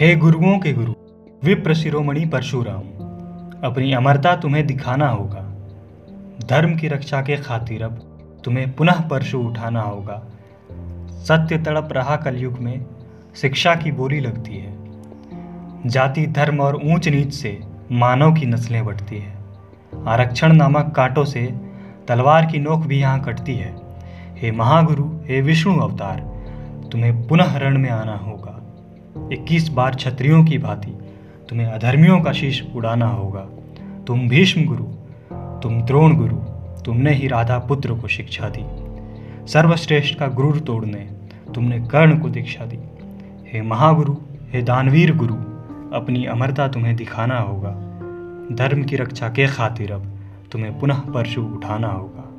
हे गुरुओं के गुरु विप्र शिरोमणि परशुराम, अपनी अमरता तुम्हें दिखाना होगा। धर्म की रक्षा के खातिर अब तुम्हें पुनः परशु उठाना होगा। सत्य तड़प रहा कलयुग में, शिक्षा की बोली लगती है। जाति, धर्म और ऊंच नीच से मानव की नस्लें बढ़ती है। आरक्षण नामक कांटों से तलवार की नोक भी यहाँ कटती है। हे महागुरु, हे विष्णु अवतार, तुम्हें पुनः रण में आना होगा। इक्कीस बार क्षत्रियों की भांति तुम्हें अधर्मियों का शीश उड़ाना होगा। तुम भीष्म गुरु, तुम द्रोण गुरु, तुमने ही राधा पुत्र को शिक्षा दी। सर्वश्रेष्ठ का गुरु तोड़ने तुमने कर्ण को दीक्षा दी। हे महागुरु, हे दानवीर गुरु, अपनी अमरता तुम्हें दिखाना होगा। धर्म की रक्षा के खातिर अब तुम्हें पुनः परशु उठाना होगा।